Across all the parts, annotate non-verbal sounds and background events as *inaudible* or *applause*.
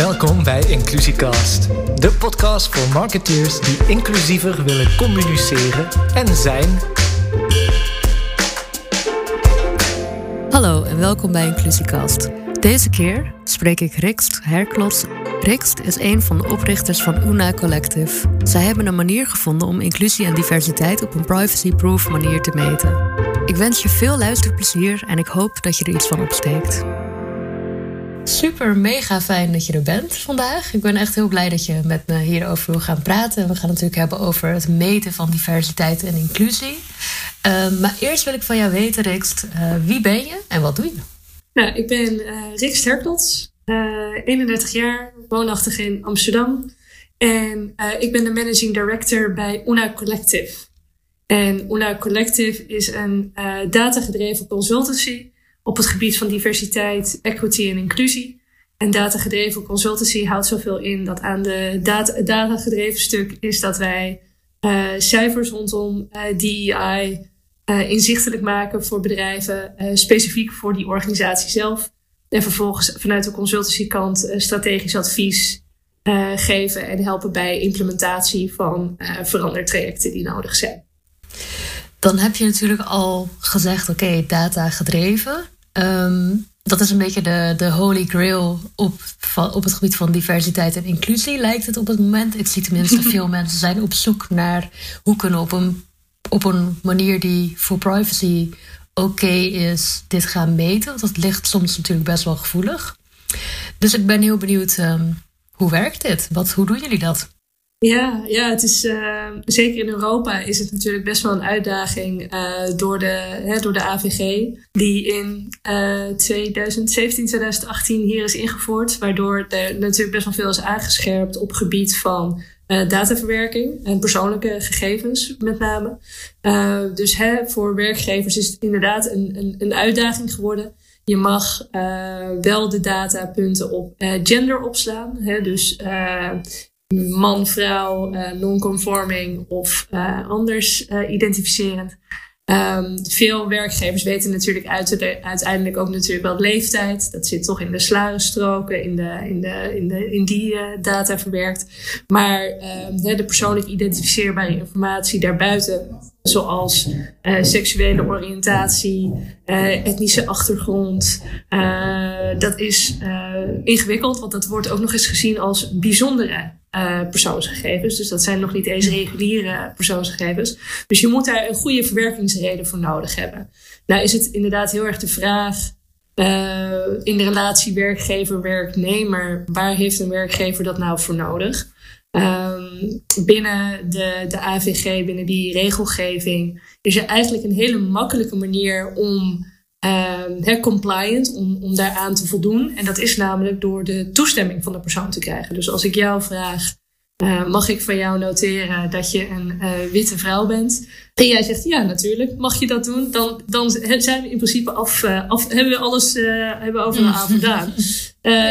Welkom bij Inclusiecast, de podcast voor marketeers die inclusiever willen communiceren en zijn. Hallo en welkom bij Inclusiecast. Deze keer spreek ik Rikst Herklots. Rikst is een van de oprichters van Una Collective. Zij hebben een manier gevonden om inclusie en diversiteit op een privacy-proof manier te meten. Ik wens je veel luisterplezier en ik hoop dat je er iets van opsteekt. Super mega fijn dat je er bent vandaag. Ik ben echt heel blij dat je met me hierover wil gaan praten. We gaan het natuurlijk hebben over het meten van diversiteit en inclusie. Uh, maar eerst wil ik van jou weten, Rikst, uh, wie ben je en wat doe je? Nou, ik ben uh, Rikst Herklots, 31 jaar, woonachtig in Amsterdam. En ik ben de managing director bij Una Collective. En Una Collective is een datagedreven consultancy op het gebied van diversiteit, equity en inclusie. En datagedreven consultancy houdt zoveel in dat aan de data, datagedreven stuk is dat wij uh, cijfers rondom uh, DEI uh, inzichtelijk maken voor bedrijven, specifiek voor die organisatie zelf. En vervolgens vanuit de consultancykant strategisch advies geven en helpen bij implementatie van verandertrajecten die nodig zijn. Dan heb je natuurlijk al gezegd, oké, okay, data gedreven. Um, dat is een beetje de, de holy grail op, op het gebied van diversiteit en inclusie, lijkt het op het moment. Ik zie tenminste *laughs* veel mensen zijn op zoek naar hoe kunnen op een, op een manier die voor privacy oké is, dit gaan meten. Want dat ligt soms natuurlijk best wel gevoelig. Dus ik ben heel benieuwd, um, hoe werkt dit? Wat, hoe doen jullie dat? Ja, ja het is, uh, zeker in Europa is het natuurlijk best wel een uitdaging uh, door, de, hè, door de AVG, die in uh, 2017, 2018 hier is ingevoerd, waardoor er natuurlijk best wel veel is aangescherpt op gebied van uh, dataverwerking en persoonlijke gegevens met name. dus hè, voor werkgevers is het inderdaad een, een, een uitdaging geworden. Je mag wel de datapunten op gender opslaan. Hè, dus man, vrouw, uh, non-conforming of uh, anders uh, identificerend. Um, veel werkgevers weten natuurlijk uiteindelijk ook natuurlijk wel leeftijd. Dat zit toch in de salarisstroken, in, de, in, de, in, die data verwerkt. Maar um, de persoonlijk identificeerbare informatie daarbuiten, zoals seksuele oriëntatie, etnische achtergrond, dat is ingewikkeld, want dat wordt ook nog eens gezien als bijzondere uh, persoonsgegevens. Dus dat zijn nog niet eens reguliere persoonsgegevens. Dus je moet daar een goede verwerkingsreden voor nodig hebben. Nou is het inderdaad heel erg de vraag uh, in de relatie werkgever-werknemer, waar heeft een werkgever dat nou voor nodig? Um, binnen de, de AVG, binnen die regelgeving, is er eigenlijk een hele makkelijke manier om uh, compliant om, om daaraan te voldoen. En dat is namelijk door de toestemming van de persoon te krijgen. Dus als ik jou vraag, uh, mag ik van jou noteren dat je een uh, witte vrouw bent? En jij zegt ja, natuurlijk, mag je dat doen? Dan, dan zijn we in principe af, uh, af hebben we alles hebben we over de avond *laughs* gedaan.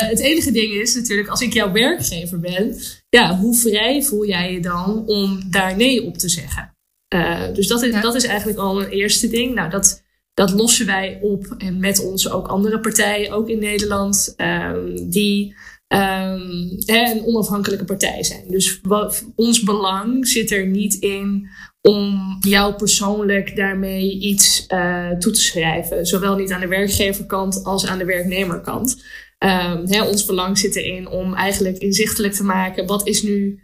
het enige ding is natuurlijk, als ik jouw werkgever ben, ja, hoe vrij voel jij je dan om daar nee op te zeggen? dus dat is, ja. dat is eigenlijk al een eerste ding. Nou, dat dat lossen wij op en met ons ook andere partijen, ook in Nederland, um, die um, een onafhankelijke partij zijn. Dus ons belang zit er niet in om jou persoonlijk daarmee iets uh, toe te schrijven. Zowel niet aan de werkgeverkant als aan de werknemerkant. Um, hè, ons belang zit erin om eigenlijk inzichtelijk te maken wat is nu,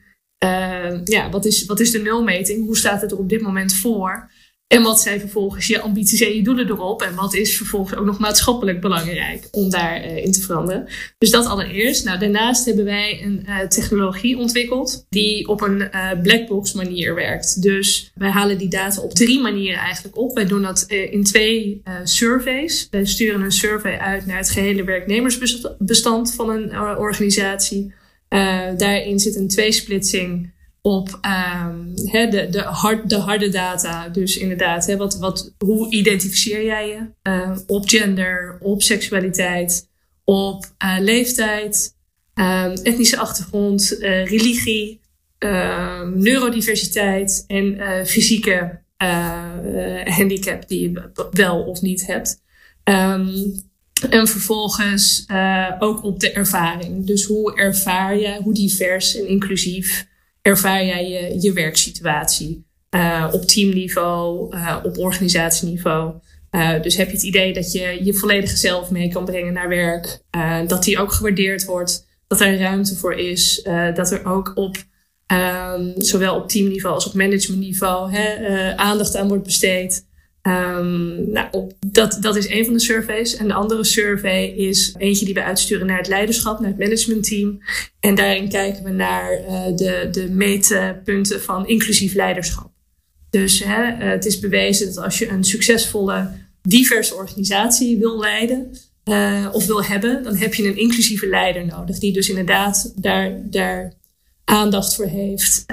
ja, wat is, wat is de nulmeting? Hoe staat het er op dit moment voor? En wat zijn vervolgens je ambities en je doelen erop? En wat is vervolgens ook nog maatschappelijk belangrijk om daarin uh, te veranderen? Dus dat allereerst. Nou, daarnaast hebben wij een uh, technologie ontwikkeld die op een uh, blackbox manier werkt. Dus wij halen die data op drie manieren eigenlijk op. Wij doen dat in twee surveys. Wij sturen een survey uit naar het gehele werknemersbestand van een organisatie. daarin zit een tweesplitsing op um, de, de, hard, de harde data. Dus inderdaad, wat, wat, hoe identificeer jij je? Uh, op gender, op seksualiteit, op uh, leeftijd, um, etnische achtergrond, uh, religie, ehm, neurodiversiteit en fysieke handicap die je wel of niet hebt. En vervolgens ook op de ervaring. Dus hoe ervaar jij, hoe divers en inclusief ervaar jij je, je werksituatie? Uh, op teamniveau, uh, op organisatieniveau. dus heb je het idee dat je je volledige zelf mee kan brengen naar werk. dat die ook gewaardeerd wordt. Dat er ruimte voor is. dat er ook op um, zowel op teamniveau als op managementniveau aandacht aan wordt besteed. Um, nou, dat, dat is een van de surveys. En de andere survey is eentje die we uitsturen naar het leiderschap, naar het managementteam. En daarin kijken we naar uh, de, de meetpunten van inclusief leiderschap. Dus hè, uh, het is bewezen dat als je een succesvolle, diverse organisatie wil leiden uh, of wil hebben, dan heb je een inclusieve leider nodig. Die dus inderdaad daar, daar aandacht voor heeft,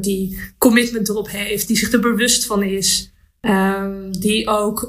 die commitment erop heeft, die zich er bewust van is. Um, die ook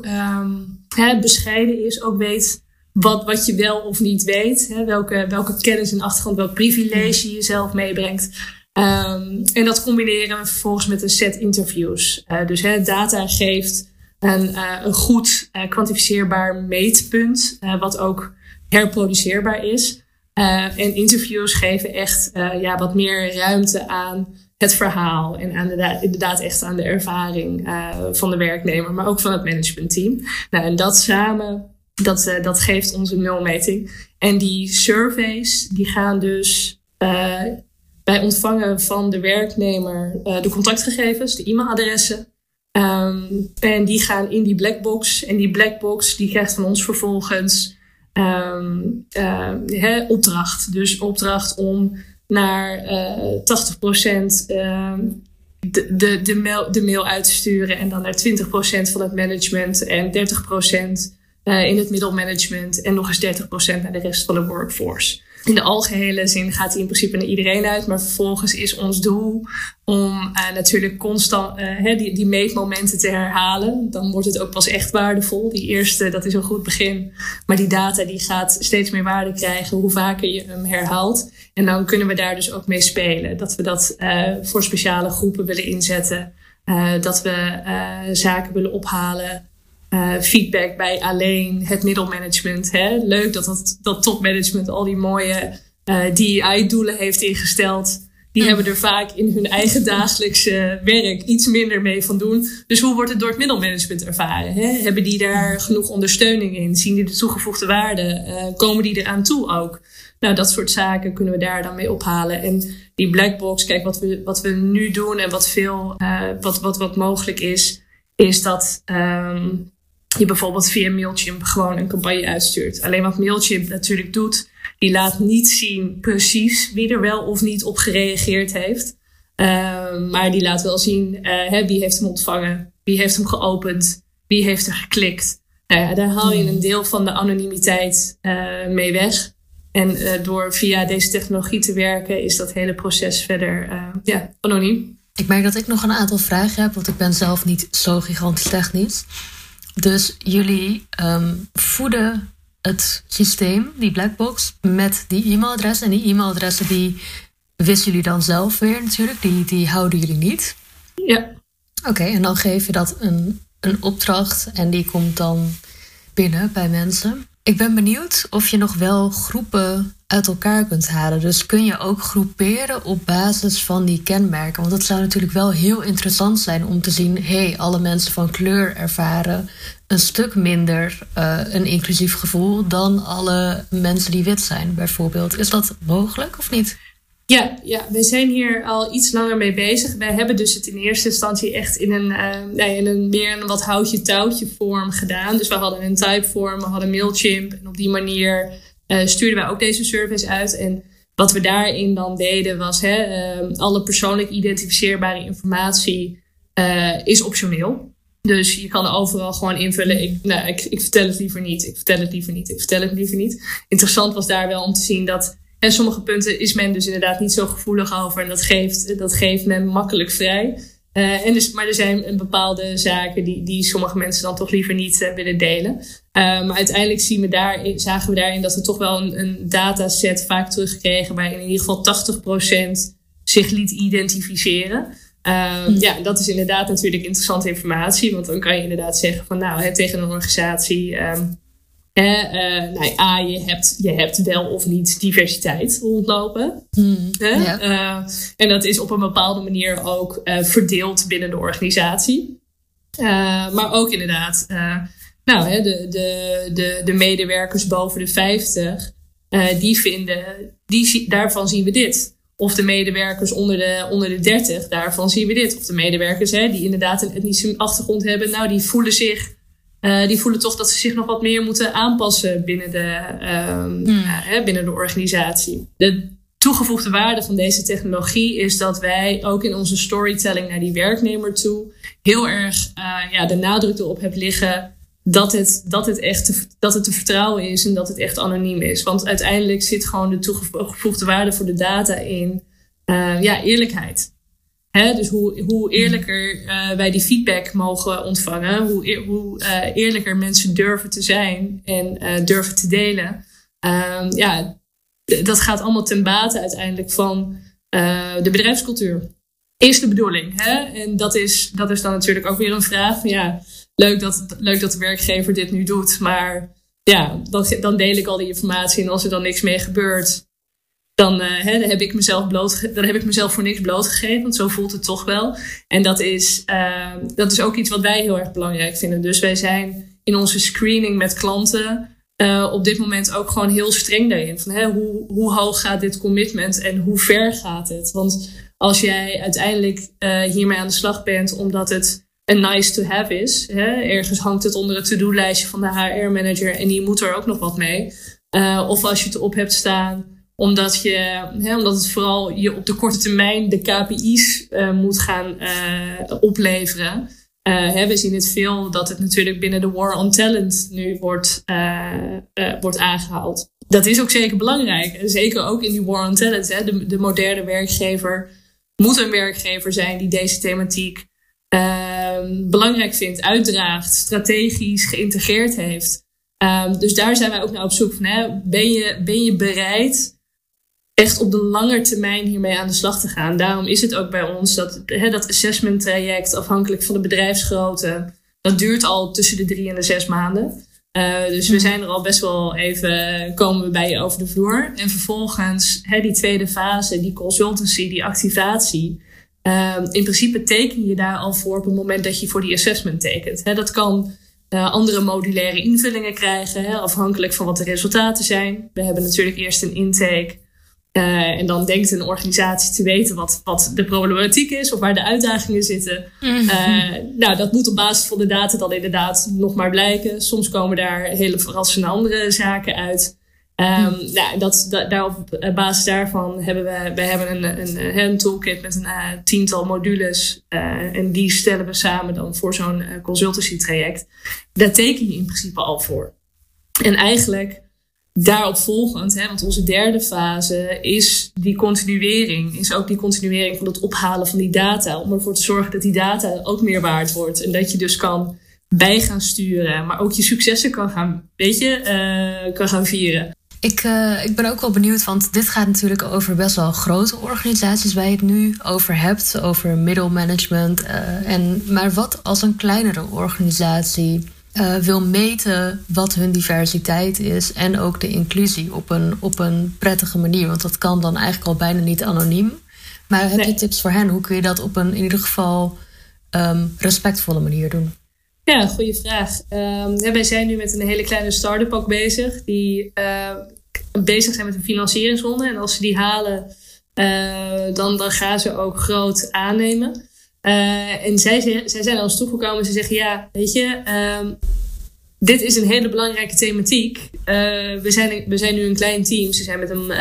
hè, bescheiden is, ook weet wat, wat je wel of niet weet. Welke, welke kennis en achtergrond, welk privilege je zelf meebrengt. Um, en dat combineren we vervolgens met een set interviews. Uh, dus hè, data geeft een, uh, een goed uh, kwantificeerbaar meetpunt, wat ook herproduceerbaar is. en interviews geven echt ja, wat meer ruimte aan het verhaal en aan de, inderdaad echt aan de ervaring uh, van de werknemer, maar ook van het managementteam. Nou, en dat samen, dat, uh, dat geeft onze nulmeting. En die surveys, die gaan dus uh, bij ontvangen van de werknemer de contactgegevens, de e-mailadressen. Um, en die gaan in die blackbox. En die blackbox die krijgt van ons vervolgens he, opdracht. Dus opdracht om naar uh, 80% uh, de, de, de, mail, de mail uit te sturen en dan naar 20% van het management en 30% uh, in het middelmanagement en nog eens 30% naar de rest van de workforce in de algehele zin gaat hij in principe naar iedereen uit. Maar vervolgens is ons doel om uh, natuurlijk constant uh, die, die meetmomenten te herhalen. Dan wordt het ook pas echt waardevol. Die eerste, dat is een goed begin. Maar die data die gaat steeds meer waarde krijgen hoe vaker je hem herhaalt. En dan kunnen we daar dus ook mee spelen. Dat we dat uh, voor speciale groepen willen inzetten. dat we zaken willen ophalen uh, feedback bij alleen het middelmanagement. Hè? Leuk dat, dat dat topmanagement al die mooie uh, eh, DEI-doelen heeft ingesteld. Die hebben er vaak in hun eigen dagelijkse werk iets minder mee van doen. Dus hoe wordt het door het middelmanagement ervaren? Hè? Hebben die daar genoeg ondersteuning in? Zien die de toegevoegde waarde? Uh, komen die eraan toe ook? Nou, dat soort zaken kunnen we daar dan mee ophalen. En die blackbox, kijk, wat we, wat we nu doen en wat veel, uh, wat, wat, wat mogelijk is, is dat um, je bijvoorbeeld via Mailchimp gewoon een campagne uitstuurt. Alleen wat Mailchimp natuurlijk doet, die laat niet zien precies wie er wel of niet op gereageerd heeft. Uh, maar die laat wel zien uh, wie heeft hem ontvangen, wie heeft hem geopend, wie heeft er geklikt. Ja, daar haal je een deel van de anonimiteit uh, mee weg. En door via deze technologie te werken, is dat hele proces verder ja, anoniem. Ik merk dat ik nog een aantal vragen heb, want ik ben zelf niet zo gigantisch technisch. Dus jullie um, voeden het systeem, die blackbox, met die e-mailadressen. En die e-mailadressen die wisten jullie dan zelf weer natuurlijk. Die, die houden jullie niet. Ja. Oké, en dan geef je dat een, een opdracht en die komt dan binnen bij mensen. Ik ben benieuwd of je nog wel groepen uit elkaar kunt halen. Dus kun je ook groeperen op basis van die kenmerken? Want dat zou natuurlijk wel heel interessant zijn om te zien: hé, hey, alle mensen van kleur ervaren een stuk minder uh, een inclusief gevoel dan alle mensen die wit zijn, bijvoorbeeld. Is dat mogelijk of niet? Ja, ja, we zijn hier al iets langer mee bezig. Wij hebben dus het in eerste instantie echt in een, uh, nee, in een meer een wat houtje-touwtje vorm gedaan. Dus we hadden een typeform, we hadden Mailchimp. En op die manier uh, stuurden wij ook deze service uit. En wat we daarin dan deden was hè, uh, alle persoonlijk identificeerbare informatie is optioneel. Dus je kan overal gewoon invullen. Ik, nou, ik, ik vertel het liever niet. Ik vertel het liever niet. Ik vertel het liever niet. Interessant was daar wel om te zien dat en sommige punten is men dus inderdaad niet zo gevoelig over. En dat geeft, dat geeft men makkelijk vrij. Uh, en dus, maar er zijn bepaalde zaken die, die sommige mensen dan toch liever niet uh, willen delen. Uh, maar uiteindelijk zien we daar, zagen we daarin dat we toch wel een, een dataset vaak terugkregen. waarin in ieder geval 80% zich liet identificeren. Hmm. Ja, dat is inderdaad natuurlijk interessante informatie. Want dan kan je inderdaad zeggen van nou, hè, tegen een organisatie. Um, Hè, nou, A, je hebt, je hebt wel of niet diversiteit rondlopen. Hmm, en dat is op een bepaalde manier ook verdeeld binnen de organisatie. maar ook inderdaad, nou, hè, de, de, de, de medewerkers boven de 50, die vinden, die, daarvan zien we dit. Of de medewerkers onder de, onder de 30, daarvan zien we dit. Of de medewerkers hè, die inderdaad een etnische achtergrond hebben, nou, die voelen zich. Uh, die voelen toch dat ze zich nog wat meer moeten aanpassen binnen de, um, uh, binnen de organisatie. De toegevoegde waarde van deze technologie is dat wij ook in onze storytelling naar die werknemer toe heel erg uh, ja, de nadruk erop hebben liggen dat het, dat, het echt te, dat het te vertrouwen is en dat het echt anoniem is. Want uiteindelijk zit gewoon de toegevoegde waarde voor de data in ja, eerlijkheid. Hè? Dus hoe, hoe eerlijker uh, wij die feedback mogen ontvangen, hoe, hoe uh, eerlijker mensen durven te zijn en durven te delen. Um, ja, dat gaat allemaal ten bate uiteindelijk van de bedrijfscultuur. Is de bedoeling. Hè? En dat is, dat is dan natuurlijk ook weer een vraag ja leuk dat, leuk dat de werkgever dit nu doet. Maar ja, dan, dan deel ik al die informatie. En als er dan niks mee gebeurt, dan, uh, hè, dan, heb ik mezelf heb ik mezelf voor niks blootgegeven. Want zo voelt het toch wel. En dat is, uh, dat is ook iets wat wij heel erg belangrijk vinden. Dus wij zijn in onze screening met klanten uh, op dit moment ook gewoon heel streng daarin. Van, hè, hoe, hoe hoog gaat dit commitment en hoe ver gaat het? Want als jij uiteindelijk hiermee aan de slag bent omdat het een nice to have is. Hè? Ergens hangt het onder het to-do-lijstje van de HR-manager en die moet er ook nog wat mee. Of als je het op hebt staan omdat, je, hè, omdat het vooral je op de korte termijn de KPI's uh, moet gaan uh, opleveren. Hè, we zien het veel dat het natuurlijk binnen de war on talent nu wordt, wordt aangehaald. Dat is ook zeker belangrijk. Zeker ook in die war on talent. Hè. De, de moderne werkgever moet een werkgever zijn die deze thematiek um, belangrijk vindt, uitdraagt, strategisch geïntegreerd heeft. Um, dus daar zijn wij ook naar op zoek van. Hè, ben, je, ben je bereid echt op de lange termijn hiermee aan de slag te gaan? Daarom is het ook bij ons dat hè, dat assessment traject, afhankelijk van de bedrijfsgrootte, dat duurt al tussen de drie en de zes maanden. Uh, dus we hmm. zijn er al best wel even, komen we bij je over de vloer. En vervolgens hè, die tweede fase, die consultancy, die activatie. Um, in principe teken je daar al voor op het moment dat je voor die assessment tekent. He, dat kan uh, andere modulaire invullingen krijgen, he, afhankelijk van wat de resultaten zijn. We hebben natuurlijk eerst een intake. Uh, en dan denkt een organisatie te weten wat, wat de problematiek is of waar de uitdagingen zitten. Uh, nou, dat moet op basis van de data dan inderdaad nog maar blijken. Soms komen daar hele verrassende andere zaken uit. Um, nou, dat, dat, daar op basis daarvan hebben we, we hebben een, een, een toolkit met een uh, tiental modules. En die stellen we samen dan voor zo'n consultancy traject. Daar teken je in principe al voor. En eigenlijk daarop volgend, hè, want onze derde fase is die continuering. Is ook die continuering van het ophalen van die data. Om ervoor te zorgen dat die data ook meer waard wordt. En dat je dus kan bij gaan sturen. Maar ook je successen kan gaan, weet je, kan gaan vieren. Ik, uh, ik ben ook wel benieuwd, want dit gaat natuurlijk over best wel grote organisaties waar je het nu over hebt, over middelmanagement. Uh, en, maar wat als een kleinere organisatie uh, wil meten wat hun diversiteit is en ook de inclusie op een, op een prettige manier? Want dat kan dan eigenlijk al bijna niet anoniem. Maar heb je tips voor hen? Hoe kun je dat op een in ieder geval um, respectvolle manier doen? Ja, goede vraag. Um, wij zijn nu met een hele kleine start-up ook bezig. Die uh, bezig zijn met een financieringsronde. En als ze die halen, uh, dan, dan gaan ze ook groot aannemen. Uh, en zij, zij zijn ons toegekomen en ze zeggen: Ja, weet je, um, dit is een hele belangrijke thematiek. we, zijn, we zijn nu een klein team. Ze zijn met een,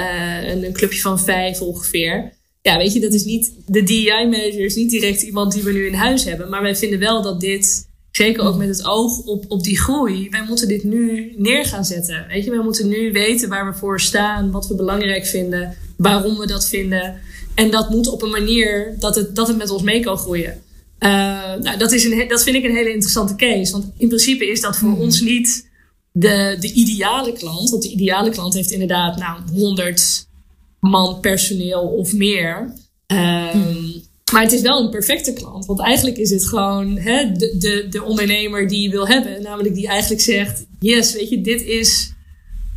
een, een clubje van vijf ongeveer ja, weet je, dat is niet. De DEI-manager is niet direct iemand die we nu in huis hebben. Maar wij vinden wel dat dit Zeker ook met het oog op, op die groei. Wij moeten dit nu neer gaan zetten. Weet je, wij moeten nu weten waar we voor staan, wat we belangrijk vinden, waarom we dat vinden. En dat moet op een manier dat het, dat het met ons mee kan groeien. Uh, nou, dat, is een, dat vind ik een hele interessante case. Want in principe is dat voor hmm. ons niet de, de ideale klant. Want de ideale klant heeft inderdaad nou, 100 man personeel of meer. Um, Maar het is wel een perfecte klant. Want eigenlijk is het gewoon hè, de, de, de ondernemer die je wil hebben. Namelijk die eigenlijk zegt: Yes, weet je, dit is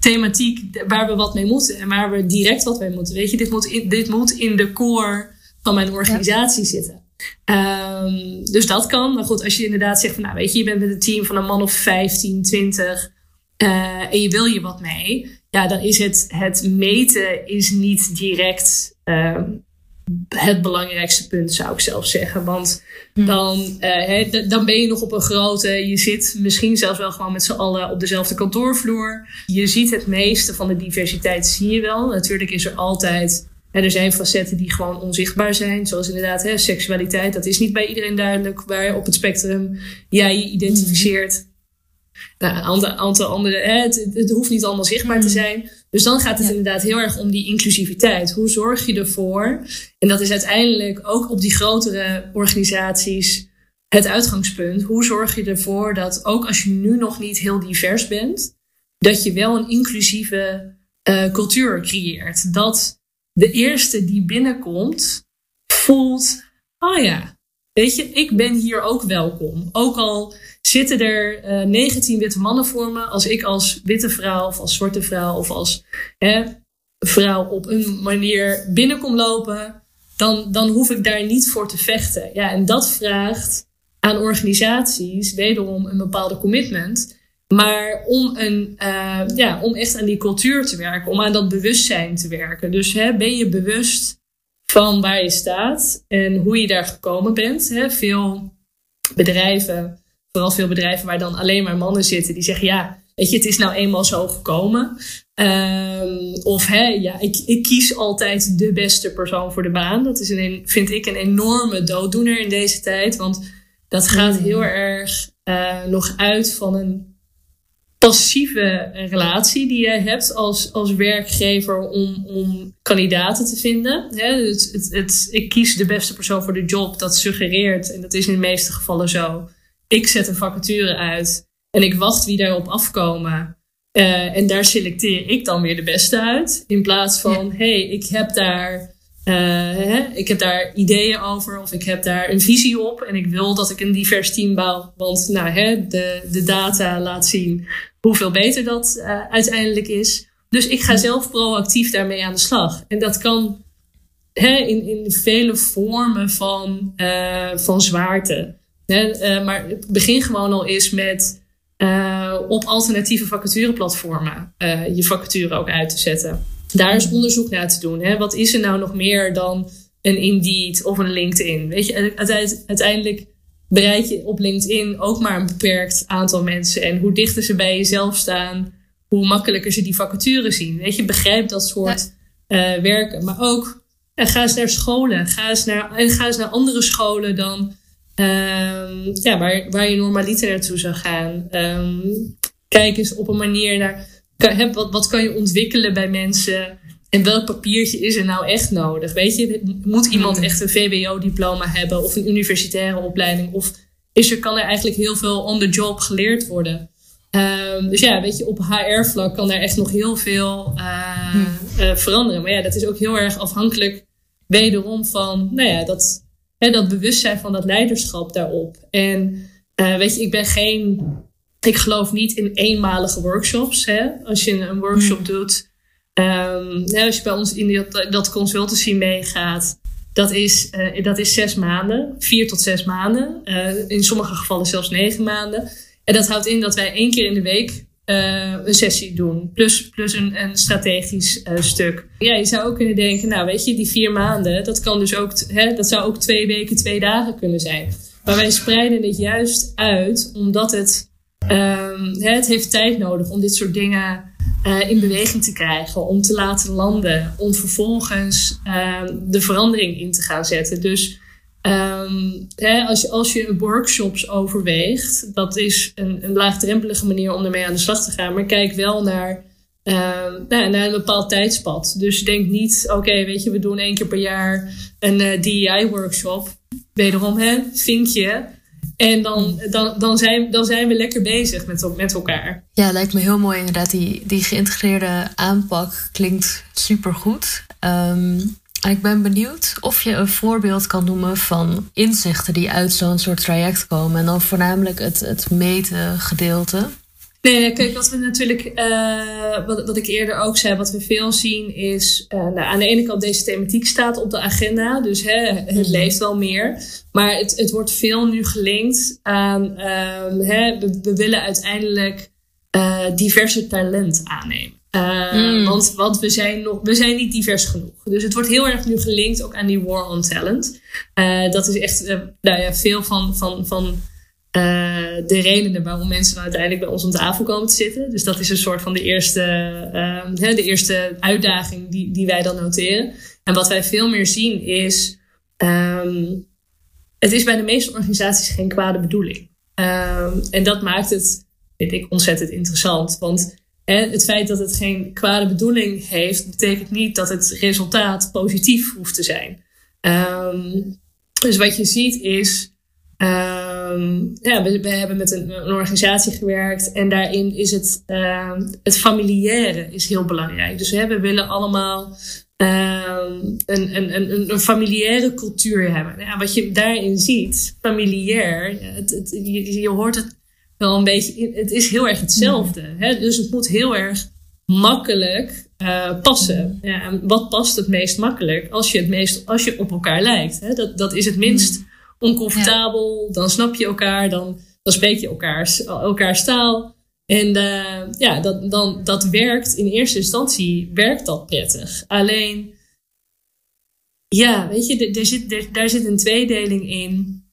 thematiek waar we wat mee moeten. En waar we direct wat mee moeten. Weet je, dit moet in, dit moet in de core van mijn organisatie zitten. Um, dus dat kan. Maar goed, als je inderdaad zegt van, nou weet je, je bent met een team van een man of 15, 20 uh, en je wil je wat mee. Ja, dan is het, het meten is niet direct uh, het belangrijkste punt, zou ik zelf zeggen. Want hm. dan, uh, dan ben je nog op een grote. Je zit misschien zelfs wel gewoon met z'n allen op dezelfde kantoorvloer. Je ziet het meeste van de diversiteit, zie je wel. Natuurlijk is er altijd. En er zijn facetten die gewoon onzichtbaar zijn. Zoals inderdaad hè, seksualiteit. Dat is niet bij iedereen duidelijk waar op het spectrum jij je identificeert. Nou, een aantal, aantal andere. Hè, het, het, hoeft niet allemaal zichtbaar te hm. zijn. Dus dan gaat het inderdaad heel erg om die inclusiviteit. Hoe zorg je ervoor? En dat is uiteindelijk ook op die grotere organisaties het uitgangspunt. Hoe zorg je ervoor dat ook als je nu nog niet heel divers bent, dat je wel een inclusieve uh, cultuur creëert. Dat de eerste die binnenkomt voelt, oh ja, weet je, ik ben hier ook welkom. Ook al zitten er uh, eh, 19 witte mannen voor me. Als ik als witte vrouw of als zwarte vrouw of als hè, vrouw op een manier binnenkom lopen, dan, dan hoef ik daar niet voor te vechten. Ja, en dat vraagt aan organisaties wederom een bepaalde commitment. Maar om, een, uh, ja, om echt aan die cultuur te werken, om aan dat bewustzijn te werken. Dus hè, ben je bewust van waar je staat en hoe je daar gekomen bent. Hè? Veel bedrijven vooral veel bedrijven waar dan alleen maar mannen zitten, die zeggen ja, weet je, het is nou eenmaal zo gekomen. Um, of hè, ja, ik, ik kies altijd de beste persoon voor de baan. Dat is een, vind ik een enorme dooddoener in deze tijd. Want dat gaat mm. heel erg uh, nog uit van een passieve relatie die je hebt als, als werkgever om, om kandidaten te vinden. Hè, het, het, het, ik kies de beste persoon voor de job, dat suggereert, en dat is in de meeste gevallen zo, ik zet een vacature uit en ik wacht wie daarop afkomen. Uh, en daar selecteer ik dan weer de beste uit. In plaats van, ja. hey, ik heb daar. Hè, ik heb daar ideeën over of ik heb daar een visie op en ik wil dat ik een divers team bouw. Want nou, hè, de, de data laat zien hoeveel beter dat uh, uiteindelijk is. Dus ik ga zelf proactief daarmee aan de slag. En dat kan hè, in, in vele vormen van, van zwaarte. Uh, maar begin gewoon al eens met op alternatieve vacatureplatformen je vacature ook uit te zetten. Daar is onderzoek naar te doen. Hè? Wat is er nou nog meer dan een Indeed of een LinkedIn? Weet je, uiteindelijk bereik je op LinkedIn ook maar een beperkt aantal mensen. En hoe dichter ze bij jezelf staan, hoe makkelijker ze die vacature zien. Weet je, begrijp dat soort ja. werken. Maar ook, ga eens naar scholen. Ga eens naar, en ga eens naar andere scholen dan Um, ja, waar, waar je normaliter naartoe zou gaan. Um, kijk eens op een manier naar kan, wat, wat kan je ontwikkelen bij mensen. En welk papiertje is er nou echt nodig? Weet je, moet iemand hmm. echt een VWO-diploma hebben of een universitaire opleiding? Of is er, kan er eigenlijk heel veel on the job geleerd worden? Um, dus ja, weet je, op HR-vlak kan er echt nog heel veel uh, uh, veranderen. Maar ja, dat is ook heel erg afhankelijk wederom van, nou ja, dat, hè, dat bewustzijn van dat leiderschap daarop. En uh, weet je, ik ben geen. Ik geloof niet in eenmalige workshops. Hè? Als je een workshop hmm. doet. Um, als je bij ons in dat, dat consultancy meegaat. Dat is, uh, dat is zes maanden, vier tot zes maanden. Uh, in sommige gevallen zelfs negen maanden. En dat houdt in dat wij één keer in de week uh, een sessie doen. Plus, plus een, een strategisch stuk. Ja, je zou ook kunnen denken, nou weet je, die vier maanden, dat kan dus ook, hè, dat zou ook twee weken, twee dagen kunnen zijn. Maar wij spreiden het juist uit, omdat het, um, het heeft tijd nodig om dit soort dingen uh, in beweging te krijgen, om te laten landen, om vervolgens uh, de verandering in te gaan zetten. Dus Um, hè, als, je, als je workshops overweegt, dat is een, een laagdrempelige manier om ermee aan de slag te gaan. Maar kijk wel naar, nou, naar een bepaald tijdspad. Dus denk niet, oké, weet je, we doen één keer per jaar een eh, DEI-workshop. Wederom, hè, vinkje. En dan, dan, dan, zijn, dan zijn we lekker bezig met, met elkaar. Ja, lijkt me heel mooi inderdaad. Die, die geïntegreerde aanpak klinkt supergoed. Um, Ik ben benieuwd of je een voorbeeld kan noemen van inzichten die uit zo'n soort traject komen. En dan voornamelijk het, het meten gedeelte. Nee, kijk, wat we natuurlijk, uh, wat, wat ik eerder ook zei, wat we veel zien is, uh, nou, aan de ene kant deze thematiek staat op de agenda, dus hè, het mhm. leeft wel meer. Maar het, het wordt veel nu gelinkt aan, uh, hè, we, we, willen uiteindelijk uh, diverse talent aannemen. Mm. want, want we zijn nog, we zijn niet divers genoeg. Dus het wordt heel erg nu gelinkt ook aan die war on talent. dat is echt, nou ja, veel van, van, van uh, de redenen waarom mensen dan uiteindelijk bij ons om tafel komen te zitten. Dus dat is een soort van de eerste, uh, de eerste uitdaging die, die wij dan noteren. En wat wij veel meer zien is, um, het is bij de meeste organisaties geen kwade bedoeling. Um, en dat maakt het, vind ik, ontzettend interessant. Want hè, het feit dat het geen kwade bedoeling heeft, betekent niet dat het resultaat positief hoeft te zijn. Dus wat je ziet is Um, ja, we, we, hebben met een, organisatie gewerkt en daarin is het, uh, het familiaire is heel belangrijk. Dus we willen allemaal um, een, een, een, een familiaire cultuur hebben. Ja, wat je daarin ziet, familiair, je, je, hoort het wel een beetje, het is heel erg hetzelfde. Hè? Dus het moet heel erg makkelijk uh, passen. Ja, wat past het meest makkelijk? Als je, het meest, als je op elkaar lijkt. Hè? Dat, dat is het minst oncomfortabel. Dan snap je elkaar, dan, dan spreek je elkaars, elkaars taal. En uh, ja, dat, dan, dat werkt in eerste instantie werkt dat prettig. Alleen, ja, weet je, er zit, er, daar zit een tweedeling in.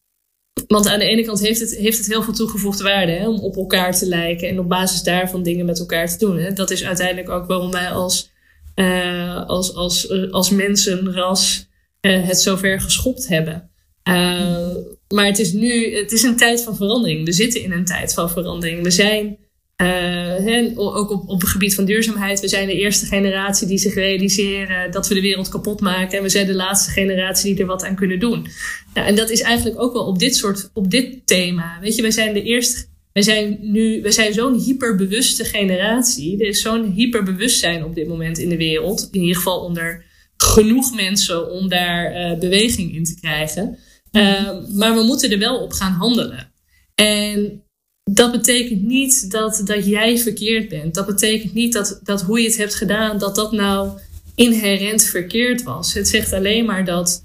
Want aan de ene kant heeft het, heeft het heel veel toegevoegde waarde hè, om op elkaar te lijken en op basis daarvan dingen met elkaar te doen. Hè. Dat is uiteindelijk ook waarom wij als, uh, als, als, als mensenras uh, het zover geschopt hebben. Uh, maar het is nu, het is een tijd van verandering. We zitten in een tijd van verandering. We zijn, uh, ook op, op het gebied van duurzaamheid, we zijn de eerste generatie die zich realiseren dat we de wereld kapot maken. En we zijn de laatste generatie die er wat aan kunnen doen. Nou, en dat is eigenlijk ook wel op dit soort, op dit thema. Weet je, wij zijn de eerste, wij zijn nu, we zijn zo'n hyperbewuste generatie. Er is zo'n hyperbewustzijn op dit moment in de wereld. In ieder geval onder genoeg mensen om daar uh, beweging in te krijgen. Ehm, maar we moeten er wel op gaan handelen. En dat betekent niet dat, dat jij verkeerd bent. Dat betekent niet dat, dat hoe je het hebt gedaan, dat dat nou inherent verkeerd was. Het zegt alleen maar dat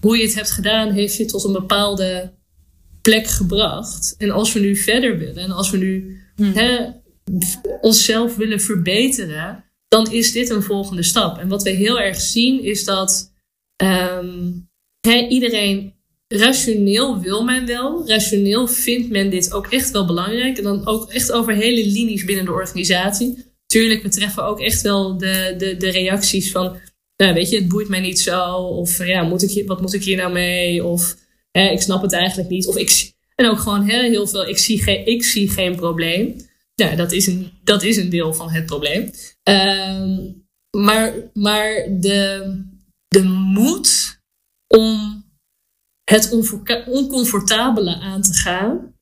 hoe je het hebt gedaan, heeft je tot een bepaalde plek gebracht. En als we nu verder willen en als we nu hmm. hè, onszelf willen verbeteren, dan is dit een volgende stap. En wat we heel erg zien is dat um, hè, iedereen rationeel wil men wel. Rationeel vindt men dit ook echt wel belangrijk. En dan ook echt over hele linies binnen de organisatie. Tuurlijk, we treffen ook echt wel de, de, de reacties van... Nou, weet je, het boeit mij niet zo. Of ja, moet ik, wat moet ik hier nou mee? Of hè, ik snap het eigenlijk niet. Of ik, en ook gewoon hè, heel veel, ik zie, geen, ik zie geen probleem. Ja, dat is een, dat is een deel van het probleem. Um, maar maar de, de moed om het oncomfortabele aan te gaan,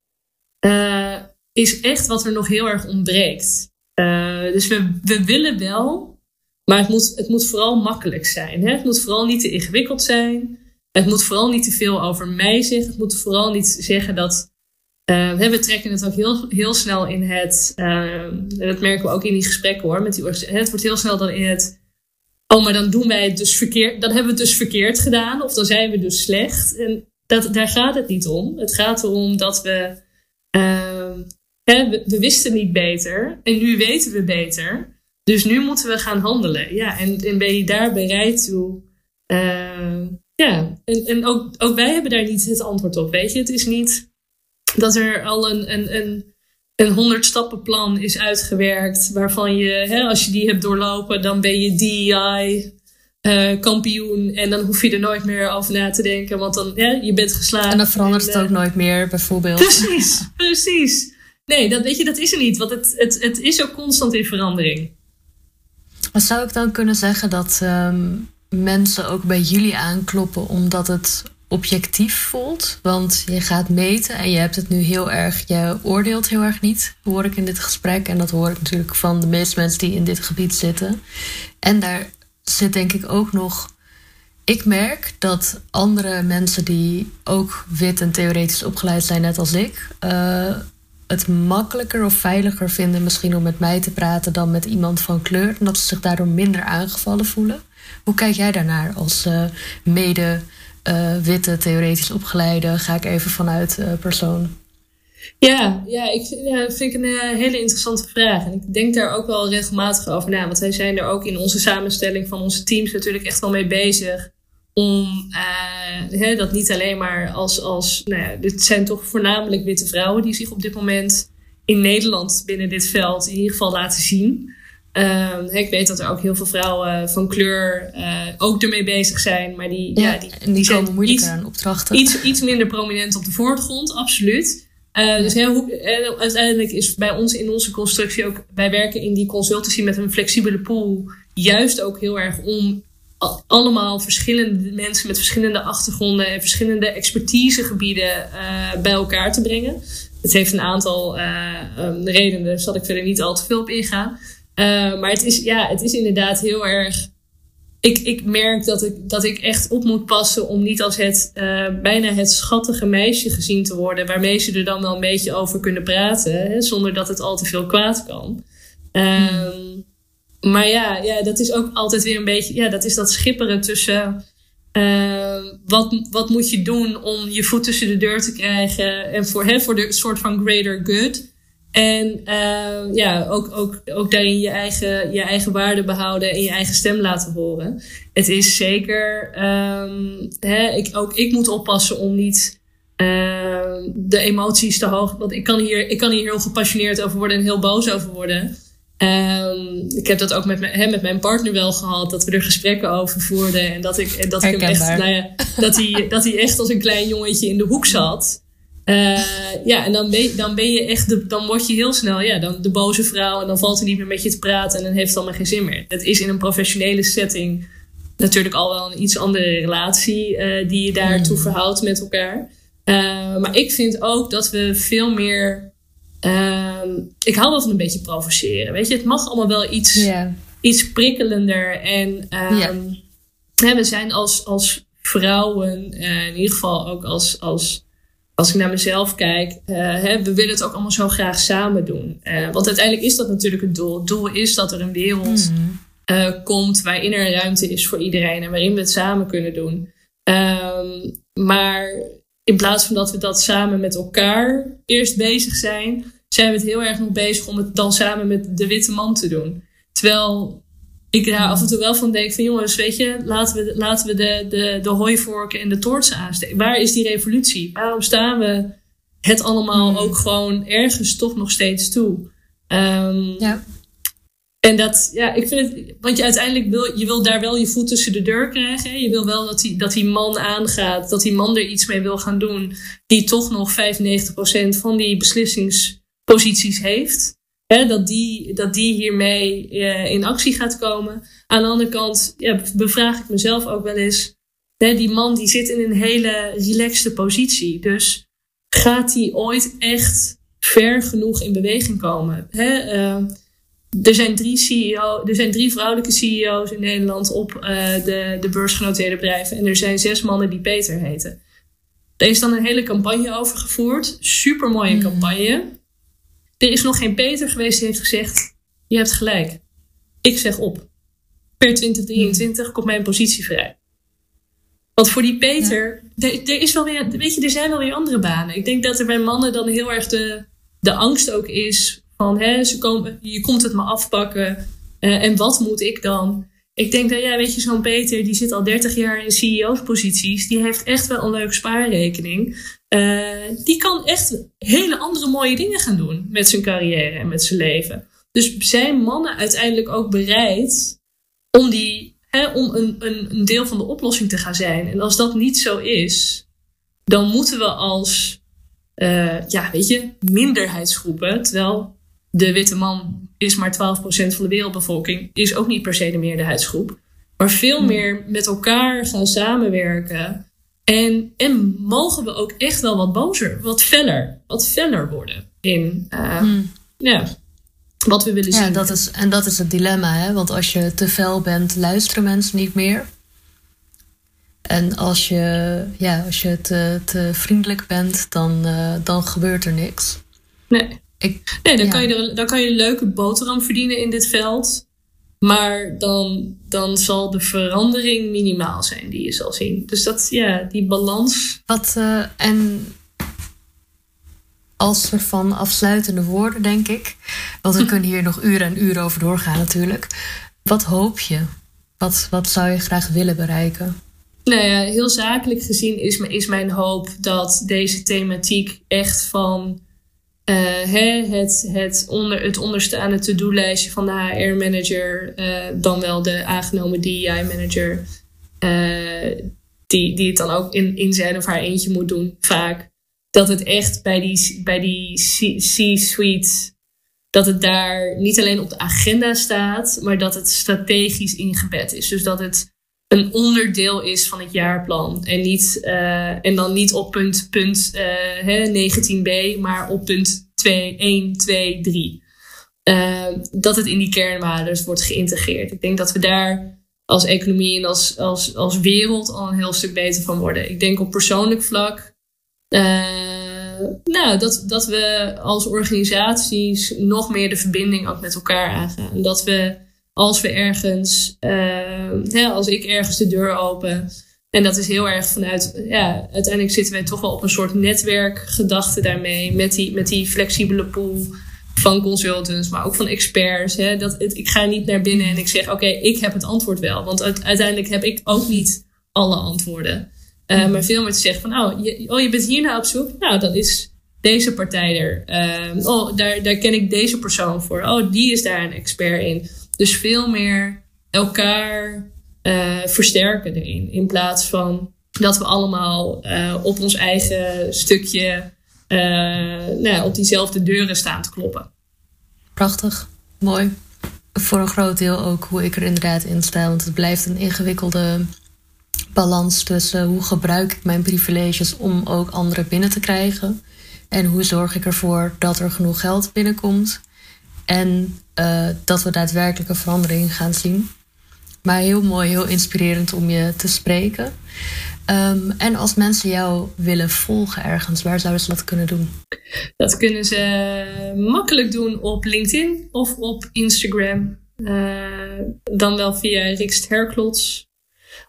uh, is echt wat er nog heel erg ontbreekt. Uh, dus we, we willen wel, maar het moet, het moet vooral makkelijk zijn. Hè? Het moet vooral niet te ingewikkeld zijn. Het moet vooral niet te veel over mij zeggen. Het moet vooral niet zeggen dat. Uh, we trekken het ook heel, heel snel in het. dat merken we ook in die gesprekken hoor. Met die, het wordt heel snel dan in het oh, maar dan doen wij het dus verkeerd. Dan hebben we het dus verkeerd gedaan. Of dan zijn we dus slecht. En dat, daar gaat het niet om. Het gaat erom dat we, uh, hè, we, wisten niet beter. En nu weten we beter. Dus nu moeten we gaan handelen. Ja, en, en ben je daar bereid toe? Uh, ja, en, en ook, ook wij hebben daar niet het antwoord op. Weet je, het is niet dat er al een, een, een een 100 stappenplan is uitgewerkt. Waarvan je, hè, als je die hebt doorlopen, dan ben je DEI uh, kampioen. En dan hoef je er nooit meer over na te denken. Want dan, ja, je bent geslaagd. En dan verandert het ook eh, nooit meer, bijvoorbeeld. Precies, *laughs* precies. Nee, dat, weet je, dat is er niet. Want het, het, het is ook constant in verandering. Maar zou ik dan kunnen zeggen dat um, mensen ook bij jullie aankloppen omdat het objectief voelt. Want je gaat meten en je hebt het nu heel erg, je oordeelt heel erg niet, hoor ik in dit gesprek. En dat hoor ik natuurlijk van de meeste mensen die in dit gebied zitten. En daar zit denk ik ook nog ik merk dat andere mensen die ook wit en theoretisch opgeleid zijn, net als ik, uh, het makkelijker of veiliger vinden misschien om met mij te praten dan met iemand van kleur. En dat ze zich daardoor minder aangevallen voelen. Hoe kijk jij daarnaar als uh, mede witte, theoretisch opgeleide? Ga ik even vanuit uh, persoon. Ja, ja, ik ja, vind ik een hele interessante vraag. En ik denk daar ook wel regelmatig over na. Want wij zijn er ook in onze samenstelling van onze teams natuurlijk echt wel mee bezig om dat niet alleen maar als, als nou ja, dit zijn toch voornamelijk witte vrouwen die zich op dit moment in Nederland binnen dit veld in ieder geval laten zien. Uh, ik weet dat er ook heel veel vrouwen van kleur uh, ook ermee bezig zijn, maar die, ja, die, die, die zijn moeilijker iets, aan opdrachten. Iets, iets minder prominent op de voorgrond, absoluut. Uh, dus heel, en uiteindelijk is bij ons in onze constructie ook, wij werken in die consultancy met een flexibele pool, juist ook heel erg om allemaal verschillende mensen met verschillende achtergronden en verschillende expertisegebieden uh, bij elkaar te brengen. Het heeft een aantal um, redenen, daar zal ik verder niet al te veel op ingaan. Uh, maar het is, ja, het is inderdaad heel erg. Ik, ik merk dat ik, dat ik echt op moet passen om niet als het bijna het schattige meisje gezien te worden, waarmee ze er dan wel een beetje over kunnen praten, hè, zonder dat het al te veel kwaad kan. Hmm maar ja, ja, dat is ook altijd weer een beetje, ja, dat is dat schipperen tussen uh, wat, wat moet je doen om je voet tussen de deur te krijgen en voor, hè, voor de soort van greater good. En uh, ja, ook, ook, ook daarin je eigen, je eigen waarde behouden en je eigen stem laten horen. Het is zeker, um, hè, ik, ook ik moet oppassen om niet uh, de emoties te hoog. Want ik kan, hier, ik kan hier heel gepassioneerd over worden en heel boos over worden. Um, ik heb dat ook met, mijn, met mijn partner wel gehad, dat we er gesprekken over voerden. En dat ik, dat ik hem echt, nou ja, dat hij, dat hij echt als een klein jongetje in de hoek zat. Uh, ja, en dan ben, dan ben je echt, de, dan word je heel snel ja, dan de boze vrouw. En dan valt hij niet meer met je te praten en dan heeft het allemaal geen zin meer. Het is in een professionele setting natuurlijk al wel een iets andere relatie uh, die je daartoe mm. verhoudt met elkaar. Uh, maar ik vind ook dat we veel meer Um, ik hou wel van een beetje provoceren. Weet je, het mag allemaal wel iets, yeah. iets prikkelender. En yeah. hè, we zijn als, als vrouwen, in ieder geval ook als, als, als ik naar mezelf kijk, uh, hè, we willen het ook allemaal zo graag samen doen. Uh, want uiteindelijk is dat natuurlijk het doel. Het doel is dat er een wereld mm. komt waarin er ruimte is voor iedereen en waarin we het samen kunnen doen. Um, maar in plaats van dat we dat samen met elkaar eerst bezig zijn, zijn we het heel erg nog bezig om het dan samen met de witte man te doen. Terwijl ik daar af en toe wel van denk van jongens, weet je, laten we, laten we de, de, de hooivorken en de toortsen aansteken. Waar is die revolutie? Waarom staan we het allemaal hmm. ook gewoon ergens toch nog steeds toe? Um, ja. En dat, ja, ik vind het, want je uiteindelijk wil, je wil daar wel je voet tussen de deur krijgen. Je wil wel dat die, dat die man aangaat, dat die man er iets mee wil gaan doen, die toch nog 95% van die beslissingsposities heeft. Hè, dat, die, dat die hiermee uh, in actie gaat komen. Aan de andere kant ja, bevraag ik mezelf ook wel eens. Hè, die man die zit in een hele relaxte positie. Dus gaat hij ooit echt ver genoeg in beweging komen? Hè? Uh, er zijn drie CEO, er zijn drie vrouwelijke CEO's in Nederland op uh, de, de beursgenoteerde bedrijven. En er zijn zes mannen die Peter heten. Er is dan een hele campagne over gevoerd. Super mooie mm. campagne. Er is nog geen Peter geweest die heeft gezegd: Je hebt gelijk. Ik zeg op. Per 2023 mm. komt mijn positie vrij. Want voor die Peter, ja. er, er, is wel weer, weet je, er zijn wel weer andere banen. Ik denk dat er bij mannen dan heel erg de, de angst ook is van, hè, ze komen, je komt het me afpakken. Uh, en wat moet ik dan? Ik denk dat, ja, weet je, zo'n Peter, die zit al 30 jaar in CEO-posities. Die heeft echt wel een leuke spaarrekening. Uh, die kan echt hele andere mooie dingen gaan doen met zijn carrière en met zijn leven. Dus zijn mannen uiteindelijk ook bereid om, die, hè, om een, een, deel van de oplossing te gaan zijn? En als dat niet zo is, dan moeten we als, uh, ja, weet je, minderheidsgroepen, terwijl de witte man is maar 12% van de wereldbevolking, is ook niet per se de meerderheidsgroep. Maar veel hmm. meer met elkaar gaan samenwerken. En, en mogen we ook echt wel wat bozer, wat feller, wat feller worden in uh, ja, wat we willen ja, zien. Dat is, en dat is het dilemma, hè? want als je te fel bent, luisteren mensen niet meer. En als je, ja, als je te, te vriendelijk bent, dan, uh, dan gebeurt er niks. Nee. Ik, nee, dan, kan je er, dan kan je een leuke boterham verdienen in dit veld. Maar dan, dan zal de verandering minimaal zijn die je zal zien. Dus dat, ja, die balans. Wat, uh, en als soort van afsluitende woorden, denk ik. Want we *laughs* kunnen hier nog uren en uren over doorgaan natuurlijk. Wat hoop je? Wat, wat zou je graag willen bereiken? Nou ja, heel zakelijk gezien is, is mijn hoop dat deze thematiek echt van uh, het, het, onder, het onderstaande to-do-lijstje van de HR-manager, uh, dan wel de aangenomen DEI-manager, uh, die, die het dan ook in, in zijn of haar eentje moet doen, vaak. Dat het echt bij die, bij die C-suite, dat het daar niet alleen op de agenda staat, maar dat het strategisch ingebed is. Dus dat het een onderdeel is van het jaarplan. En, niet, uh, en dan niet op punt, punt uh, hè, 19b, maar op punt 2, 1, 2, 3. Uh, dat het in die kernwaarden wordt geïntegreerd. Ik denk dat we daar als economie en als, als, als wereld al een heel stuk beter van worden. Ik denk op persoonlijk vlak. Uh, nou, dat, dat we als organisaties nog meer de verbinding ook met elkaar aangaan. Dat we als we ergens, uh, als ik ergens de deur open. En dat is heel erg vanuit, ja, uiteindelijk zitten wij toch wel op een soort netwerkgedachte daarmee. Met die, met die flexibele pool van consultants, maar ook van experts. Hè, dat het, ik ga niet naar binnen en ik zeg, oké, ik heb het antwoord wel. Want uiteindelijk heb ik ook niet alle antwoorden. Uh, maar veel meer te zeggen van, oh je, oh, je bent hier nou op zoek? Nou, dan is deze partij er. Uh, oh, daar, daar ken ik deze persoon voor. Oh, die is daar een expert in. Dus veel meer elkaar uh, versterken erin. In plaats van dat we allemaal uh, op ons eigen stukje uh, nou, op diezelfde deuren staan te kloppen. Prachtig, mooi. Voor een groot deel ook hoe ik er inderdaad in sta. Want het blijft een ingewikkelde balans tussen hoe gebruik ik mijn privileges om ook anderen binnen te krijgen. En hoe zorg ik ervoor dat er genoeg geld binnenkomt. En uh, dat we daadwerkelijke verandering gaan zien. Maar heel mooi, heel inspirerend om je te spreken. Um, en als mensen jou willen volgen ergens, waar zouden ze dat kunnen doen? Dat kunnen ze makkelijk doen op LinkedIn of op Instagram. Uh, dan wel via Rikst Herklots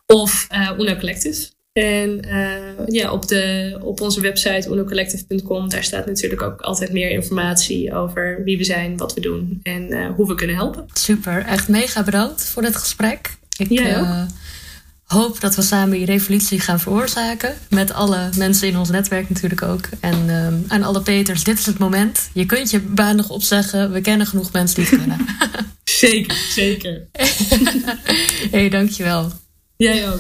of uh. En uh, ja, op, de, op onze website unocollective.com, daar staat natuurlijk ook altijd meer informatie over wie we zijn, wat we doen en uh, hoe we kunnen helpen. Super, echt mega bedankt voor dit gesprek. Ik uh, hoop dat we samen die revolutie gaan veroorzaken. Met alle mensen in ons netwerk natuurlijk ook. En um, aan alle Peters, dit is het moment. Je kunt je baan nog opzeggen. We kennen genoeg mensen die het kunnen. *laughs* zeker, zeker. *laughs* hey, dankjewel. Jij ook.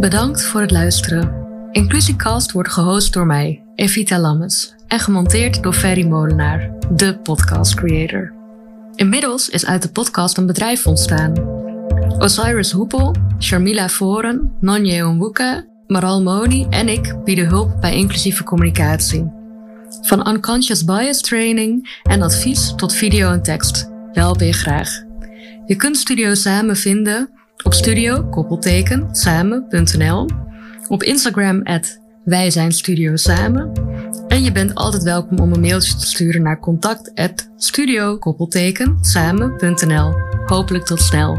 Bedankt voor het luisteren. Inclusiecast wordt gehost door mij, Evita Lammes, en gemonteerd door Ferry Molenaar, de podcast creator. Inmiddels is uit de podcast een bedrijf ontstaan. Osiris Hoepel, Sharmila Voren, Nonye Onwuka, Maral Moni en ik bieden hulp bij inclusieve communicatie. Van unconscious bias training en advies tot video en tekst. Helpen je graag. Je kunt Studio Samen vinden op studio, koppelteken, samen.nl. Op Instagram at wij zijn Studio Samen. En je bent altijd welkom om een mailtje te sturen naar contact at studio, koppelteken, samen.nl. Hopelijk tot snel.